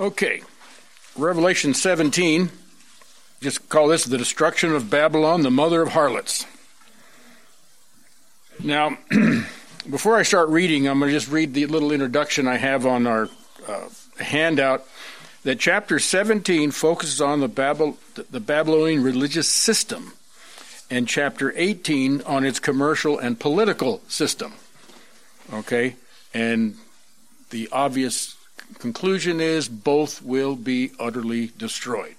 Okay, Revelation 17, just call this the destruction of Babylon, the mother of harlots. Now, before I start reading, I'm going to just read the little introduction I have on our uh, handout. That chapter 17 focuses on the, the Babylonian religious system, and chapter 18 on its commercial and political system. Okay? And the obvious conclusion is both will be utterly destroyed.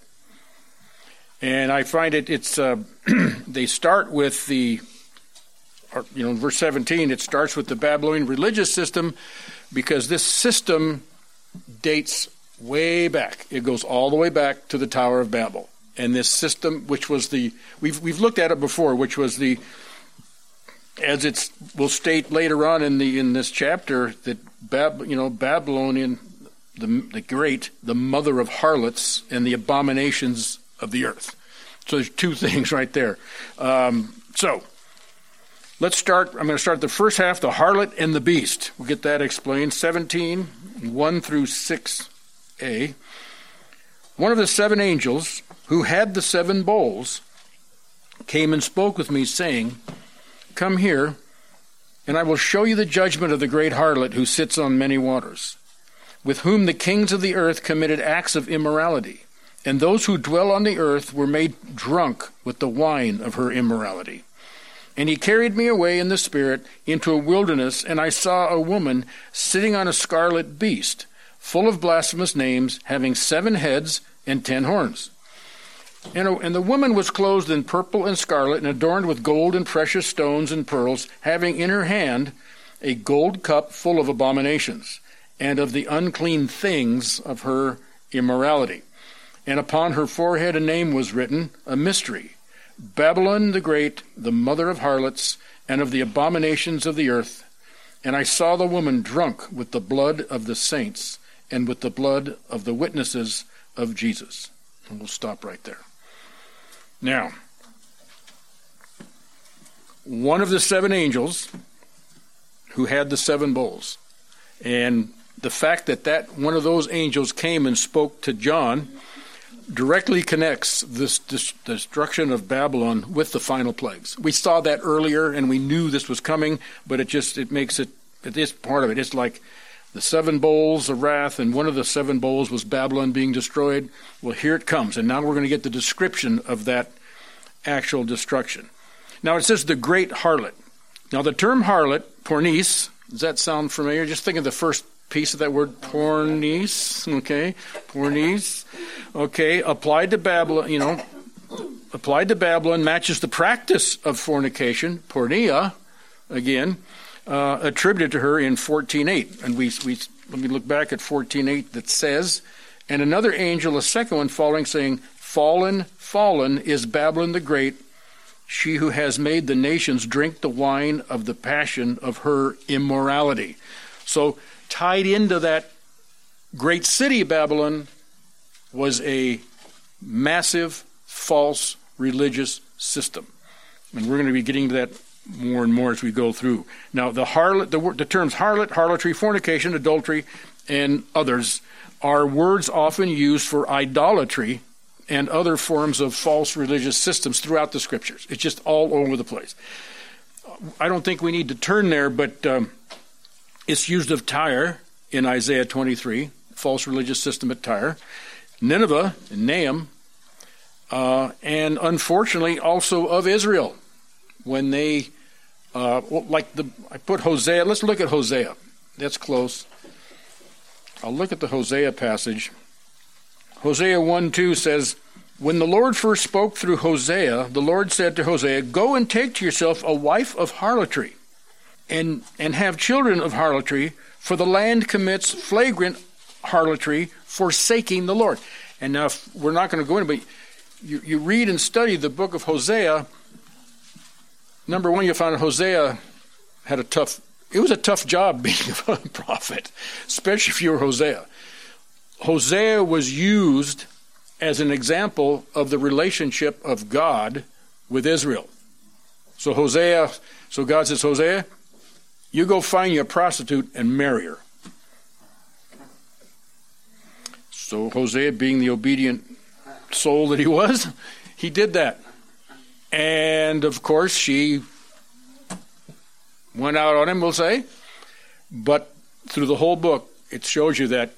And I find it, it's, uh, they start with the, you know, verse 17, it starts with the Babylonian religious system because this system dates way back. It goes all the way back to the Tower of Babel. And this system, which was the, we've, we've looked at it before, which was the, as it will state later on in the in this chapter that Bab, you know Babylonian the, the great, the mother of harlots and the abominations of the earth. So there's two things right there. Um, so let's start. I'm going to start the first half, the harlot and the beast. We'll get that explained. 17, 1 through 6a. One of the seven angels who had the seven bowls came and spoke with me, saying, Come here, and I will show you the judgment of the great harlot who sits on many waters with whom the kings of the earth committed acts of immorality, and those who dwell on the earth were made drunk with the wine of her immorality. And he carried me away in the Spirit into a wilderness, and I saw a woman sitting on a scarlet beast, full of blasphemous names, having seven heads and ten horns. And, and the woman was clothed in purple and scarlet, and adorned with gold and precious stones and pearls, having in her hand a gold cup full of abominations and of the unclean things of her immorality. And upon her forehead a name was written, a mystery Babylon the Great, the mother of harlots, and of the abominations of the earth. And I saw the woman drunk with the blood of the saints and with the blood of the witnesses of Jesus. And we'll stop right there. Now, one of the seven angels who had the seven bowls, and the fact that that one of those angels came and spoke to John directly connects this, this, destruction of Babylon with the final plagues. We saw that earlier and we knew this was coming, but it just it makes it it is part of it. It's like the seven bowls of wrath, and one of the seven bowls was Babylon being destroyed. Well, here it comes, and now we're going to get the description of that actual destruction. Now it says the great harlot. Now the term harlot, pornis, does that sound familiar? Just think of the first piece of that word pornis, okay? Pornis, okay, applied to Babylon, you know, applied to Babylon matches the practice of fornication, porneia, again, uh, attributed to her in 14.8. And we, we, let me look back at 14.8 that says, and another angel, a second one, following, saying, Fallen, fallen is Babylon the Great, she who has made the nations drink the wine of the passion of her immorality. So tied into that great city, Babylon, was a massive false religious system. And we're going to be getting to that more and more as we go through. Now, the harlot, the, the terms harlot, harlotry, fornication, adultery, and others are words often used for idolatry and other forms of false religious systems throughout the scriptures. It's just all over the place. I don't think we need to turn there, but um, it's used of Tyre in Isaiah 23, false religious system at Tyre, Nineveh, Nahum, uh, and unfortunately also of Israel when they, uh, like the, I put Hosea, let's look at Hosea. That's close. I'll look at the Hosea passage. Hosea 1 2 says, When the Lord first spoke through Hosea, the Lord said to Hosea, Go and take to yourself a wife of harlotry and, and have children of harlotry, for the land commits flagrant harlotry, forsaking the Lord. And now, we're not going to go in, but you, you read and study the book of Hosea. Number one, you find Hosea had a tough, it was a tough job being a prophet, especially if you were Hosea. Hosea was used as an example of the relationship of God with Israel. So Hosea, so God says, Hosea, you go find you a prostitute and marry her. So Hosea, being the obedient soul that he was, he did that. And of course, she went out on him, we'll say. But through the whole book, it shows you that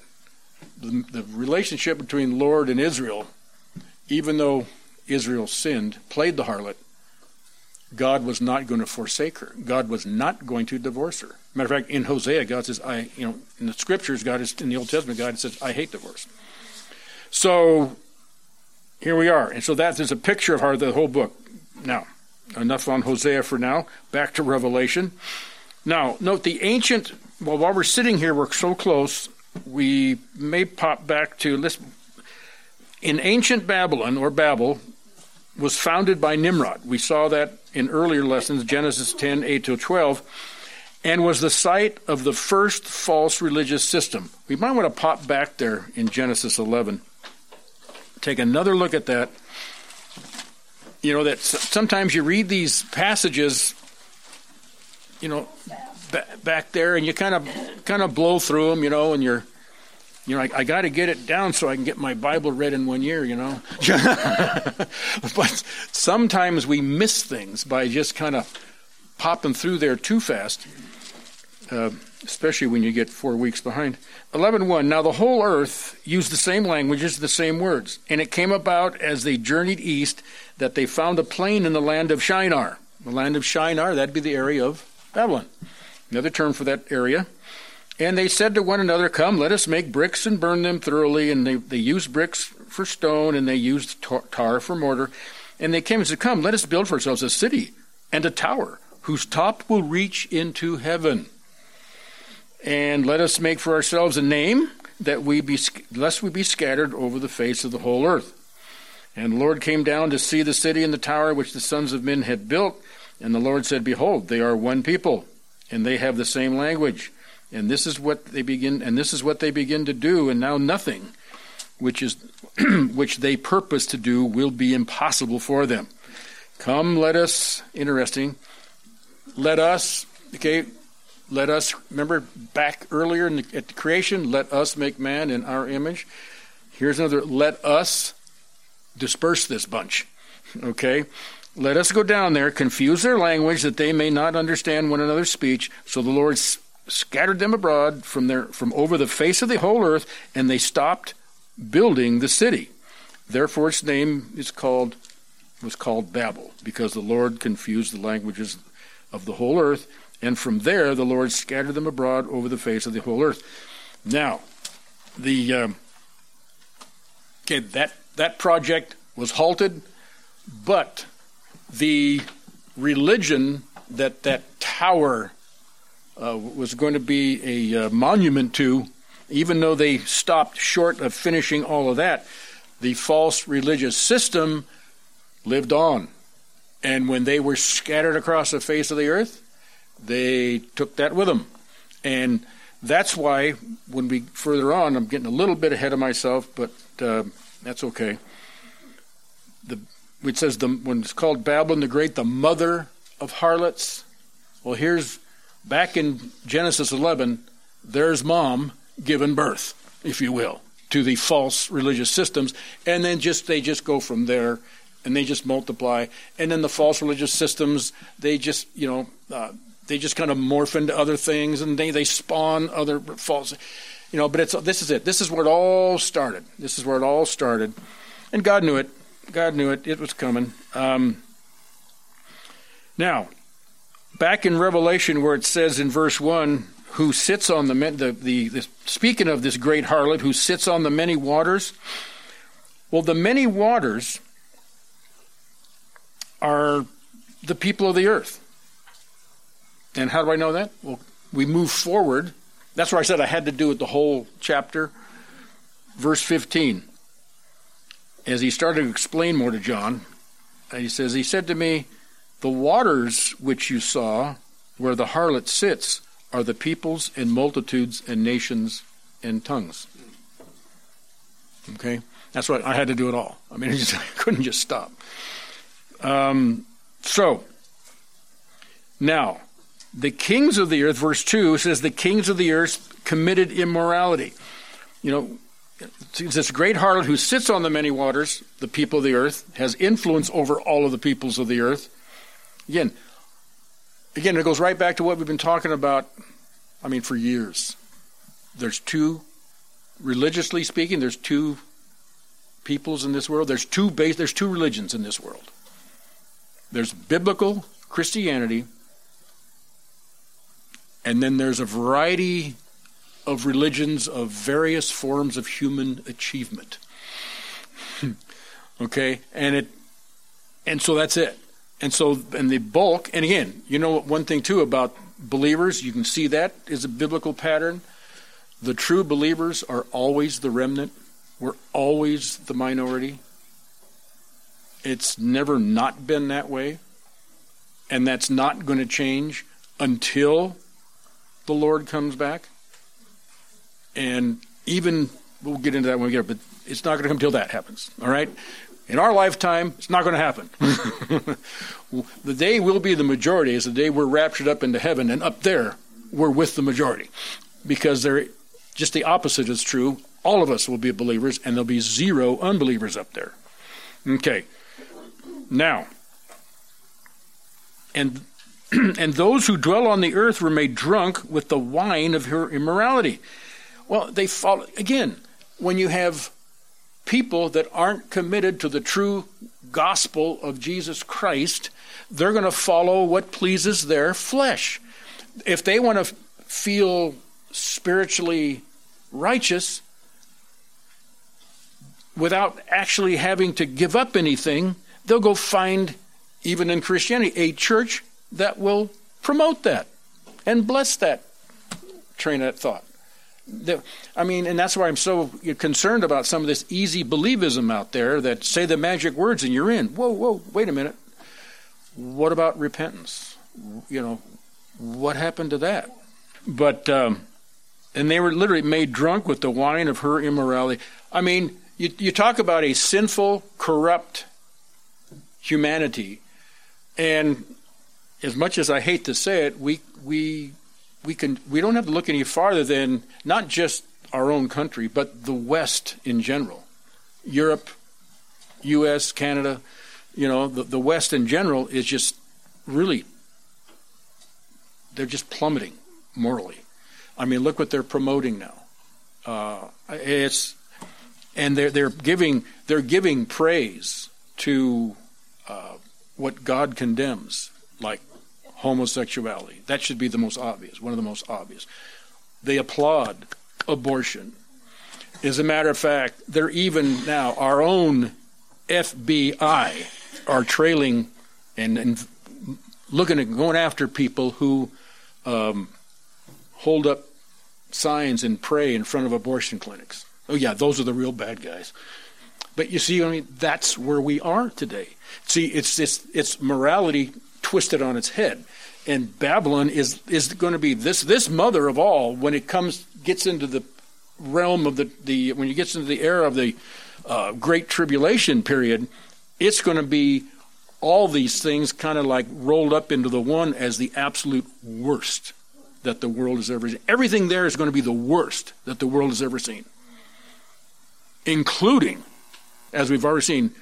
the, the relationship between Lord and Israel, even though Israel sinned, played the harlot, God was not going to forsake her. God was not going to divorce her. Matter of fact, in Hosea, God says, "I," you know, in the scriptures, God is in the Old Testament, God says, "I hate divorce." So here we are, and so that is a picture of how the whole book. Now, enough on Hosea for now. Back to Revelation. Now, note the ancient. Well, while we're sitting here, we're so close. We may pop back to this. In ancient Babylon or Babel, was founded by Nimrod. We saw that in earlier lessons, Genesis 10, 8 to 12, and was the site of the first false religious system. We might want to pop back there in Genesis 11. Take another look at that. You know, that sometimes you read these passages, you know, back there, and you kind of kind of blow through them, you know, and you're you know, I, I got to get it down so I can get my Bible read in one year, you know. but sometimes we miss things by just kind of popping through there too fast, uh, especially when you get four weeks behind. 11.1, Now the whole earth used the same languages, the same words, and it came about as they journeyed east that they found a plain in the land of Shinar. The land of Shinar, that'd be the area of Babylon. Another term for that area. And they said to one another, Come, let us make bricks and burn them thoroughly. And they, they used bricks for stone, and they used tar for mortar. And they came and said, Come, let us build for ourselves a city and a tower whose top will reach into heaven. And let us make for ourselves a name that we be lest we be scattered over the face of the whole earth. And the Lord came down to see the city and the tower which the sons of men had built. And the Lord said, Behold, they are one people, and they have the same language and this is what they begin and this is what they begin to do and now nothing which is which they purpose to do will be impossible for them. Come let us interesting let us okay let us remember back earlier the, at the creation let us make man in our image. Here's another let us disperse this bunch okay? Let us go down there confuse their language that they may not understand one another's speech. So the lord scattered them abroad from their from over the face of the whole earth, and they stopped building the city. Therefore, its name is called was called Babel, because the Lord confused the languages of the whole earth, and from there the Lord scattered them abroad over the face of the whole earth. Now, the um, okay that that project was halted, but the religion that that tower uh, was going to be a uh, monument to, even though they stopped short of finishing all of that, the false religious system lived on. And when they were scattered across the face of the earth, they took that with them. And that's why, when we further on, I'm getting a little bit ahead of myself, but uh, that's okay. The, it says the, when it's called Babylon the Great, the mother of harlots. Well, here's back in Genesis 11, there's mom giving birth, if you will, to the false religious systems, and then just they just go from there, and they just multiply, and then the false religious systems they just you know uh, they just kind of morph into other things, and they they spawn other false, you know. But it's this is it. This is where it all started. This is where it all started, and God knew it. God knew it. It was coming. Um, now, back in Revelation, where it says in verse 1, who sits on the, the, the, the, speaking of this great harlot who sits on the many waters, well, the many waters are the people of the earth. And how do I know that? Well, we move forward. That's where I said I had to do it the whole chapter. Verse 15. As he started to explain more to John, he says, He said to me, the waters which you saw, where the harlot sits, are the peoples and multitudes and nations and tongues. Okay? That's what I had to do it all. I mean, I, just, I couldn't just stop. Um, so, now, the kings of the earth, verse 2 says, the kings of the earth committed immorality. You know, this great harlot who sits on the many waters, the people of the earth, has influence over all of the peoples of the earth. Again, again, it goes right back to what we've been talking about, I mean, for years. There's two, religiously speaking, there's two peoples in this world. There's two base, there's two religions in this world. There's biblical Christianity, and then there's a variety of religions of various forms of human achievement. okay, and it, and so that's it. And so, and the bulk, and again, you know one thing too about believers, you can see that is a biblical pattern. The true believers are always the remnant. We're always the minority. It's never not been that way. And that's not going to change until the Lord comes back. And even, we'll get into that when we get there, but it's not going to come until that happens. All right? In our lifetime, it's not going to happen. the day will be the majority is the day we're raptured up into heaven, and up there, we're with the majority. Because they're just the opposite is true. All of us will be believers, and there'll be zero unbelievers up there. Okay. Now, and and those who dwell on the earth were made drunk with the wine of her immorality. Well, they follow again when you have people that aren't committed to the true gospel of Jesus Christ, they're going to follow what pleases their flesh. If they want to feel spiritually righteous without actually having to give up anything, they'll go find, even in Christianity, a church that will promote that and bless that train of thought. I mean, and that's why I'm so concerned about some of this easy believism out there that say the magic words and you're in. Whoa, whoa, wait a minute. What about repentance? You know, what happened to that? But, um, and they were literally made drunk with the wine of her immorality. I mean, you, you talk about a sinful, corrupt humanity, and as much as I hate to say it, we we we can we don't have to look any farther than not just our own country, but the West in general, Europe, U.S., Canada, you know, the, the West in general is just really they're just plummeting morally. I mean, look what they're promoting now. Uh, it's and they're they're giving they're giving praise to uh, what God condemns, like homosexuality. That should be the most obvious, one of the most obvious. They applaud abortion. As a matter of fact, they're even now, our own FBI are trailing and, and looking at going after people who um, hold up signs and pray in front of abortion clinics. Oh, yeah, those are the real bad guys. But you see, I mean, that's where we are today. See, it's it's, it's morality twisted on its head. And Babylon is is going to be this this mother of all when it comes gets into the realm of the, the when it gets into the era of the uh, great tribulation period, it's going to be all these things kind of like rolled up into the one as the absolute worst that the world has ever seen. Everything there is going to be the worst that the world has ever seen, including, as we've already seen,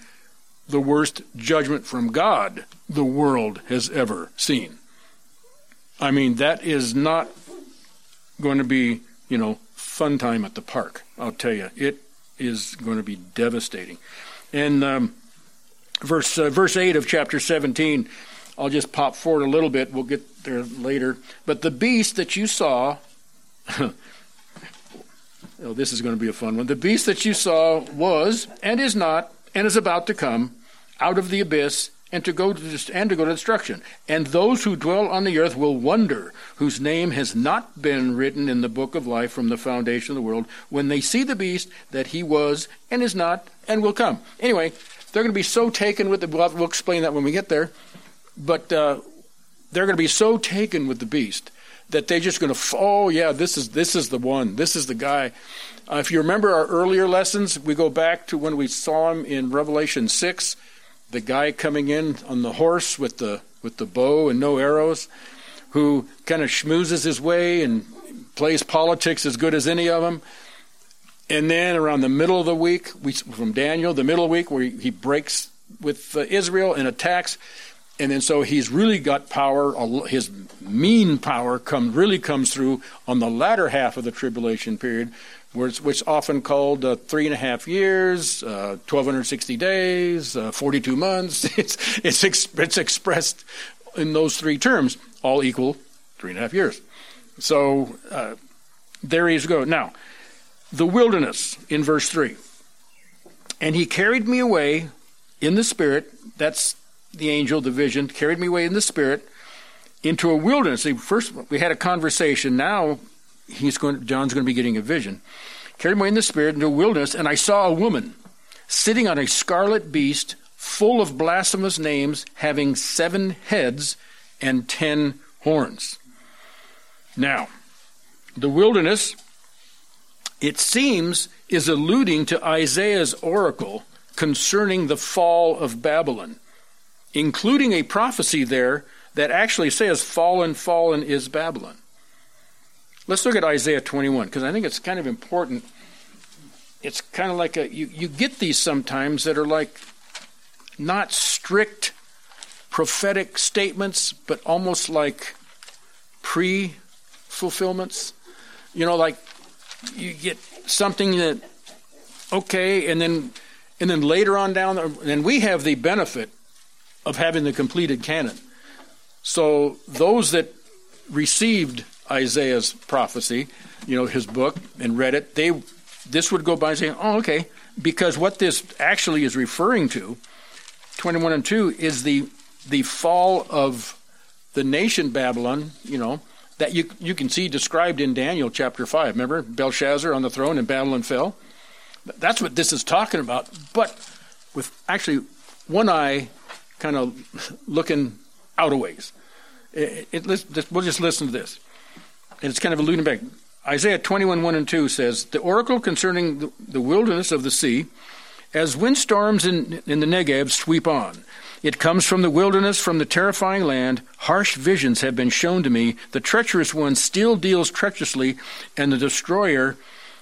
the worst judgment from God the world has ever seen. I mean, that is not going to be, you know, fun time at the park. I'll tell you, it is going to be devastating. And um, verse uh, verse eight of chapter seventeen, I'll just pop forward a little bit. We'll get there later. But the beast that you saw. oh, this is going to be a fun one. The beast that you saw was and is not and is about to come out of the abyss and to go to and to go to destruction. And those who dwell on the earth will wonder, whose name has not been written in the book of life from the foundation of the world, when they see the beast that he was and is not and will come. Anyway, they're going to be so taken with the. We'll, explain that when we get there, but uh, they're going to be so taken with the beast that they're just going to. Oh yeah, this is this is the one. This is the guy. Uh, if you remember our earlier lessons, we go back to when we saw him in Revelation six the guy coming in on the horse with the with the bow and no arrows, who kind of schmoozes his way and plays politics as good as any of them. And then around the middle of the week, we, from Daniel, the middle of the week where he, breaks with uh, Israel and attacks, and then so he's really got power. His mean power come really comes through on the latter half of the tribulation period, which, which often called uh, three and a half years, uh, 1260 days, uh, 42 months. It's, it's, ex- it's expressed in those three terms, all equal three and a half years. So uh, there he is go. Now, the wilderness in verse 3. And he carried me away in the spirit. That's the angel, the vision, carried me away in the spirit into a wilderness. See, first we had a conversation. Now he's going. John's going to be getting a vision. Carried me away in the spirit into a wilderness, and I saw a woman sitting on a scarlet beast, full of blasphemous names, having seven heads and ten horns. Now, the wilderness, it seems, is alluding to Isaiah's oracle concerning the fall of Babylon including a prophecy there that actually says, Fallen, fallen is Babylon. Let's look at Isaiah 21, because I think it's kind of important. It's kind of like a, you, you get these sometimes that are like not strict prophetic statements, but almost like pre fulfillments. You know, like you get something that, okay, and then and then later on down, and we have the benefit of having the completed canon. So those that received Isaiah's prophecy, you know, his book, and read it, they this would go by saying, "Oh, okay," because what this actually is referring to, twenty-one and two, is the the fall of the nation Babylon. You know that you you can see described in Daniel chapter five. Remember Belshazzar on the throne and Babylon fell. That's what this is talking about, but with actually one eye kind of looking out a ways. It, it, we'll just listen to this. And it's kind of alluding back. Isaiah 21, 1 and 2 says, The oracle concerning the, the wilderness of the sea, as windstorms in, in the Negeb sweep on. It comes from the wilderness, from the terrifying land. Harsh visions have been shown to me. The treacherous one still deals treacherously, and the destroyer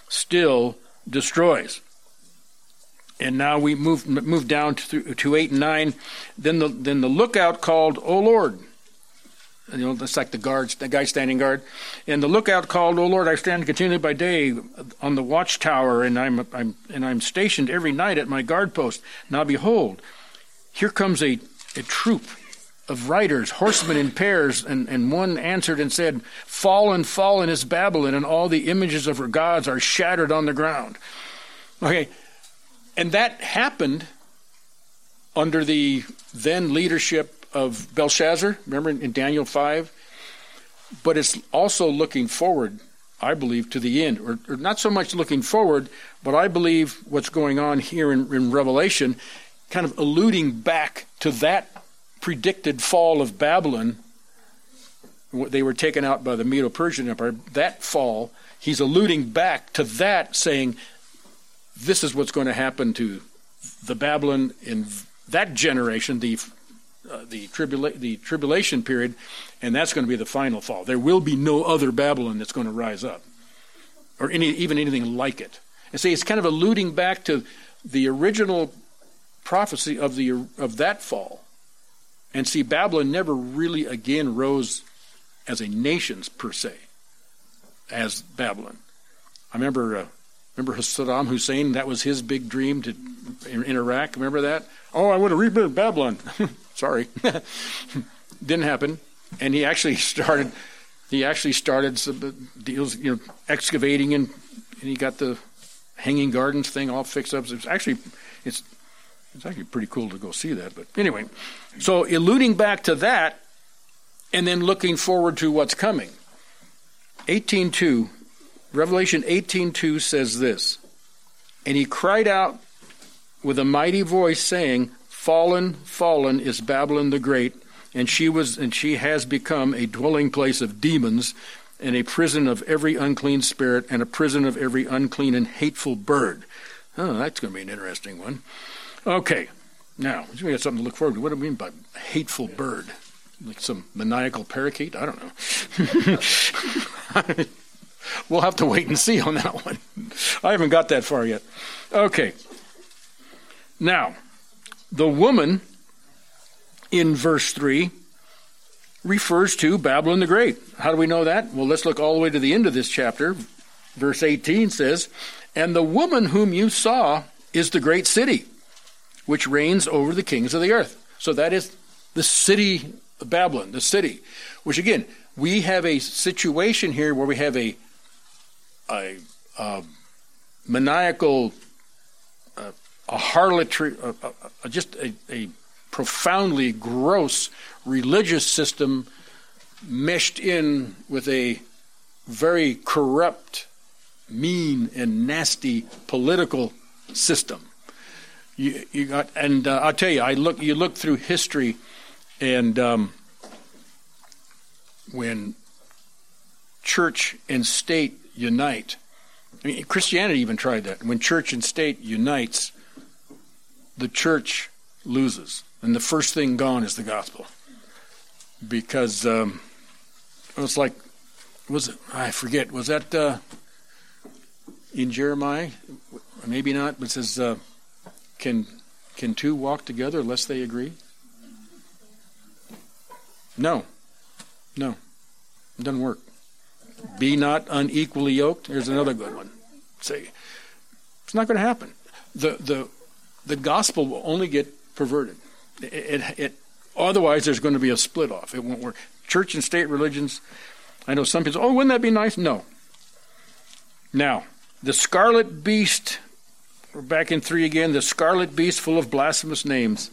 still destroys and now we move move down to, to eight and nine. Then the then the lookout called, "O Lord." You know, that's like the guards, the guy standing guard, and the lookout called, "O Lord, I stand continually by day on the watchtower, and I'm I'm and I'm stationed every night at my guard post. Now behold, here comes a a troop." Of riders, horsemen in pairs, and, and one answered and said, Fallen, fallen is Babylon, and all the images of her gods are shattered on the ground. Okay, and that happened under the then leadership of Belshazzar, remember in Daniel 5? But it's also looking forward, I believe, to the end. Or, or not so much looking forward, but I believe what's going on here in, in Revelation, kind of alluding back to that predicted fall of Babylon. They were taken out by the Medo Persian Empire. That fall, he's alluding back to that, saying this is what's going to happen to the Babylon in that generation, the uh, the, tribula- the tribulation period, and that's going to be the final fall. There will be no other Babylon that's going to rise up, or any, even anything like it. And see, it's kind of alluding back to the original prophecy of the of that fall. And see, Babylon never really again rose as a nation per se, as Babylon. I remember uh, Remember Saddam Hussein? That was his big dream to in, in Iraq. Remember that? Oh, I would have rebuilt Babylon. Sorry, didn't happen. And he actually started. He actually started some deals, you know, excavating and, and he got the hanging gardens thing all fixed up. It's actually it's it's actually pretty cool to go see that. But anyway, so alluding back to that, and then looking forward to what's coming. 18.2 Revelation 18:2 says this, and he cried out with a mighty voice saying, "Fallen, fallen is Babylon the great, and she was and she has become a dwelling place of demons and a prison of every unclean spirit and a prison of every unclean and hateful bird." Oh, that's going to be an interesting one. Okay. Now, we got something to look forward to. What do we mean by hateful bird? Like some maniacal parakeet? I don't know. we'll have to wait and see on that one. I haven't got that far yet. Okay. Now, the woman in verse 3 refers to Babylon the Great. How do we know that? Well, let's look all the way to the end of this chapter. Verse 18 says, And the woman whom you saw is the great city, which reigns over the kings of the earth. So that is the city of Babylon, the city, which again, we have a situation here where we have a, a, a maniacal, a, harlotry, a, a, just a, a profoundly gross religious system meshed in with a very corrupt, mean, and nasty political system. You, you got, and uh, I'll tell you, I look. You look through history, and um, when church and state unite, I mean, Christianity even tried that. When church and state unites, the church loses, and the first thing gone is the gospel, because um, it was like, was it? I forget. Was that uh, in Jeremiah? Maybe not. But it says, uh, "Can can two walk together unless they agree?" No, no, it doesn't work. Be not unequally yoked. Here's another good one. Say, it's not going to happen. The the the gospel will only get perverted. It, it, it otherwise there's going to be a split off. It won't work. Church and state religions. I know some people. Oh, wouldn't that be nice? No. Now, the scarlet beast. We're back in three again. The scarlet beast, full of blasphemous names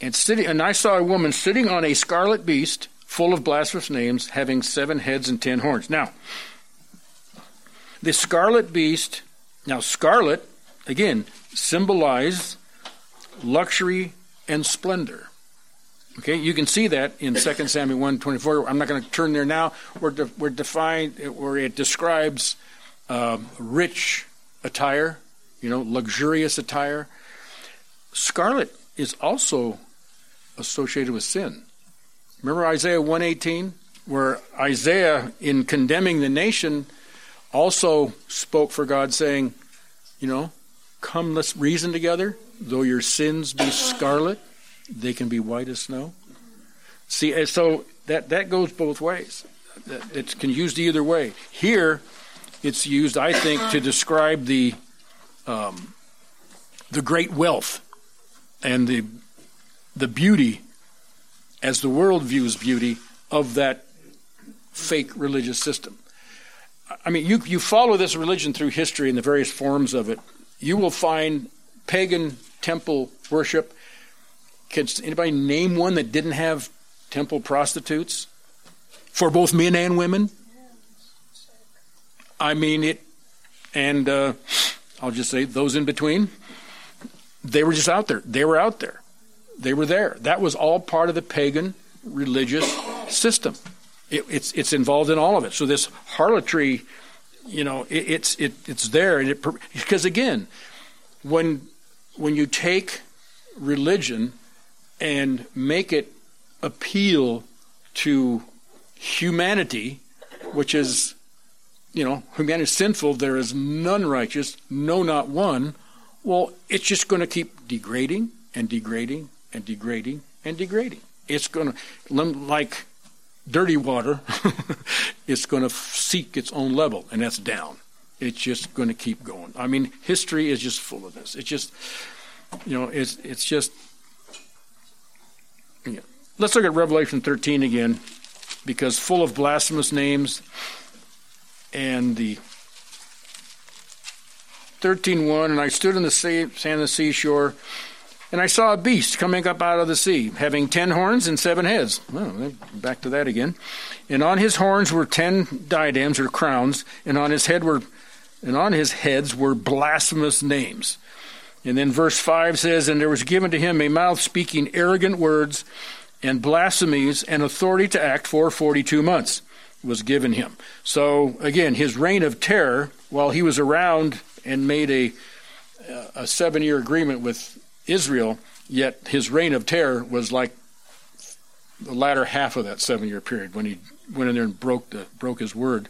and sitting and I saw a woman sitting on a scarlet beast full of blasphemous names having seven heads and ten horns. Now, the scarlet beast, now scarlet again symbolize luxury and splendor. Okay, you can see that in 2 Samuel 1:24. I'm not going to turn there now. We're, de- we're defined where it describes uh, rich attire, you know, luxurious attire. Scarlet is also associated with sin. Remember Isaiah 118 where Isaiah in condemning the nation also spoke for God saying, you know, come let's reason together, though your sins be scarlet, they can be white as snow. See, so that that goes both ways. It can used either way. Here, it's used, I think, to describe the um, the great wealth and the the beauty, as the world views beauty, of that fake religious system. I mean, you, you follow this religion through history and the various forms of it, you will find pagan temple worship. Can anybody name one that didn't have temple prostitutes for both men and women? I mean, it, and uh, I'll just say those in between, they were just out there. They were out there. They were there. That was all part of the pagan religious system. It, it's it's involved in all of it. So this harlotry, you know, it, it's it, it's there, and it because again, when when you take religion and make it appeal to humanity, which is, you know, humanity is sinful. There is none righteous, no, not one. Well, it's just going to keep degrading and degrading and degrading and degrading. It's going to, like dirty water, it's going to seek its own level, and that's down. It's just going to keep going. I mean, history is just full of this. It's just, you know, it's it's just. Yeah. Let's look at Revelation 13 again, because full of blasphemous names, and the 13:1, and I stood in the sea, sand of the seashore and I saw a beast coming up out of the sea, having ten horns and seven heads. Well, back to that again. And on his horns were ten diadems or crowns, and on his head were and on his heads were blasphemous names. And then verse 5 says, And there was given to him a mouth speaking arrogant words and blasphemies, and authority to act for 42 months was given him. So, again, his reign of terror, while he was around and made a, a seven year agreement with Israel, yet his reign of terror was like the latter half of that seven year period when he went in there and broke the broke his word.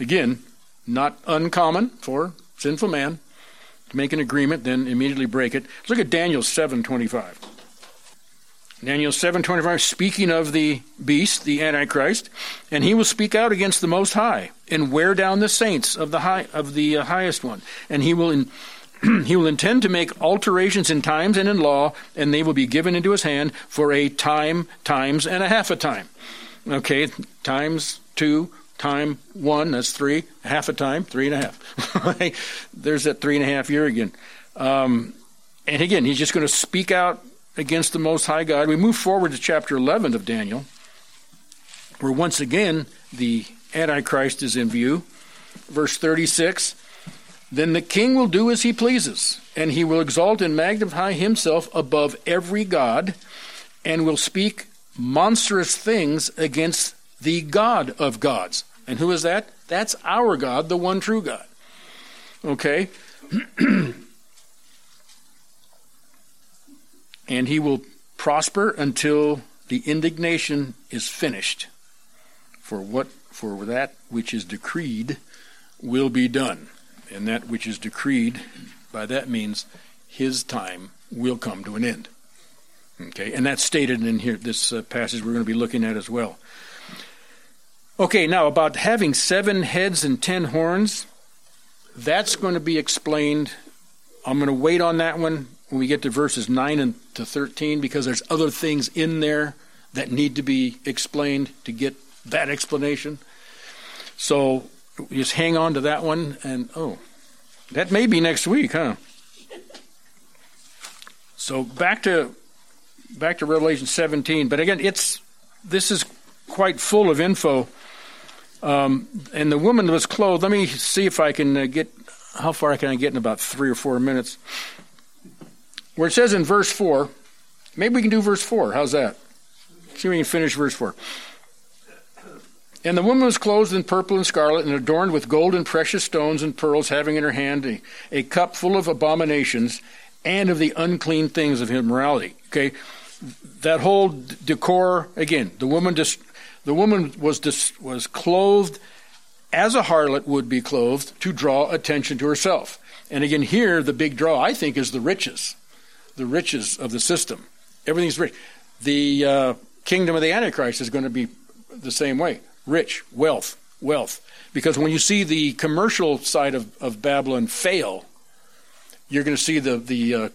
Again, not uncommon for sinful man to make an agreement, then immediately break it. Look at Daniel 7:25. Daniel 7:25 speaking of the beast, the antichrist, and he will speak out against the most high and wear down the saints of the high of the uh, highest one. And he will in, he will intend to make alterations in times and in law, and they will be given into his hand for a time, times, and a half a time. Okay, times two, time one, that's three, half a time, three and a half. There's that three and a half year again. Um, and again, he's just going to speak out against the Most High God. We move forward to chapter 11 of Daniel, where once again the Antichrist is in view. Verse 36 Then the king will do as he pleases, and he will exalt and magnify himself above every God, and will speak monstrous things against the God of gods. And who is that? That's our God, the one true God. Okay? and he will prosper until the indignation is finished. For what for that which is decreed will be done. And that which is decreed, by that means his time will come to an end. Okay, and that's stated in here this uh, passage we're going to be looking at as well. Okay, now about having seven heads and ten horns, that's going to be explained. I'm going to wait on that one when we get to verses 9 and to 13 because there's other things in there that need to be explained to get that explanation. So just hang on to that one and oh, that may be next week, huh? So back to back to Revelation 17, but again, it's this is quite full of info. Um, and the woman was clothed. Let me see if I can uh, get how far can I get in about three or four minutes where it says in verse 4, maybe we can do verse 4. How's that? See if we can finish verse 4. And the woman was clothed in purple and scarlet and adorned with gold and precious stones and pearls, having in her hand a, a cup full of abominations and of the unclean things of immorality. Okay, that whole decor again. The woman just the woman was dis, was clothed as a harlot would be clothed to draw attention to herself. And again, here the big draw I think is the riches the riches of the system. Everything's rich. The uh, kingdom of the Antichrist is going to be the same way rich, wealth, wealth. Because when you see the commercial side of, of Babylon fail, you're going to see the, the, uh,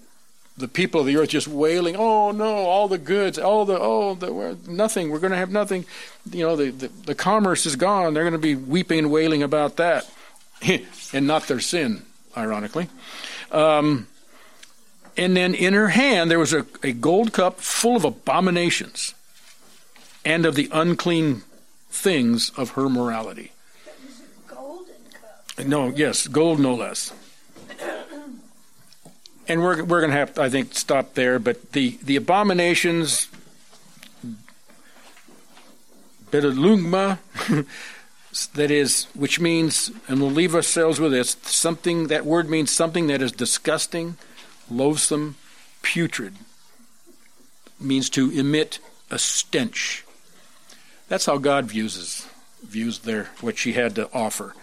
the people of the earth just wailing, oh no, all the goods, all the, oh, the, nothing, we're going to have nothing. You know, the, the, the commerce is gone. They're going to be weeping and wailing about that. and not their sin, ironically. Um, and then in her hand there was a, a gold cup full of abominations and of the unclean things of her morality. No, yes, gold no less. And we're we're going to have, I think, stop there. But the the abominations, betalugma, that is, which means, and we'll leave ourselves with this. Something that word means something that is disgusting, loathsome, putrid, means to emit a stench. That's how God views views their what she had to offer.